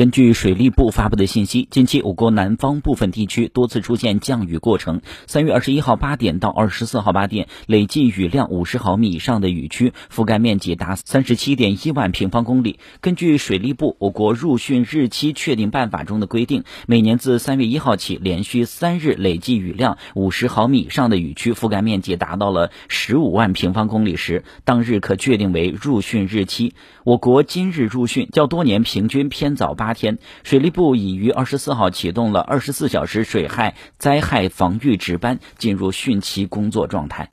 根据水利部发布的信息，近期我国南方部分地区多次出现降雨过程。三月二十一号八点到二十四号八点，累计雨量五十毫米以上的雨区覆盖面积达三十七点一万平方公里。根据水利部《我国入汛日期确定办法》中的规定，每年自三月一号起，连续三日累计雨量五十毫米以上的雨区覆盖面积达到了十五万平方公里时，当日可确定为入汛日期。我国今日入汛较多年平均偏早八。天，水利部已于二十四号启动了二十四小时水害灾害防御值班，进入汛期工作状态。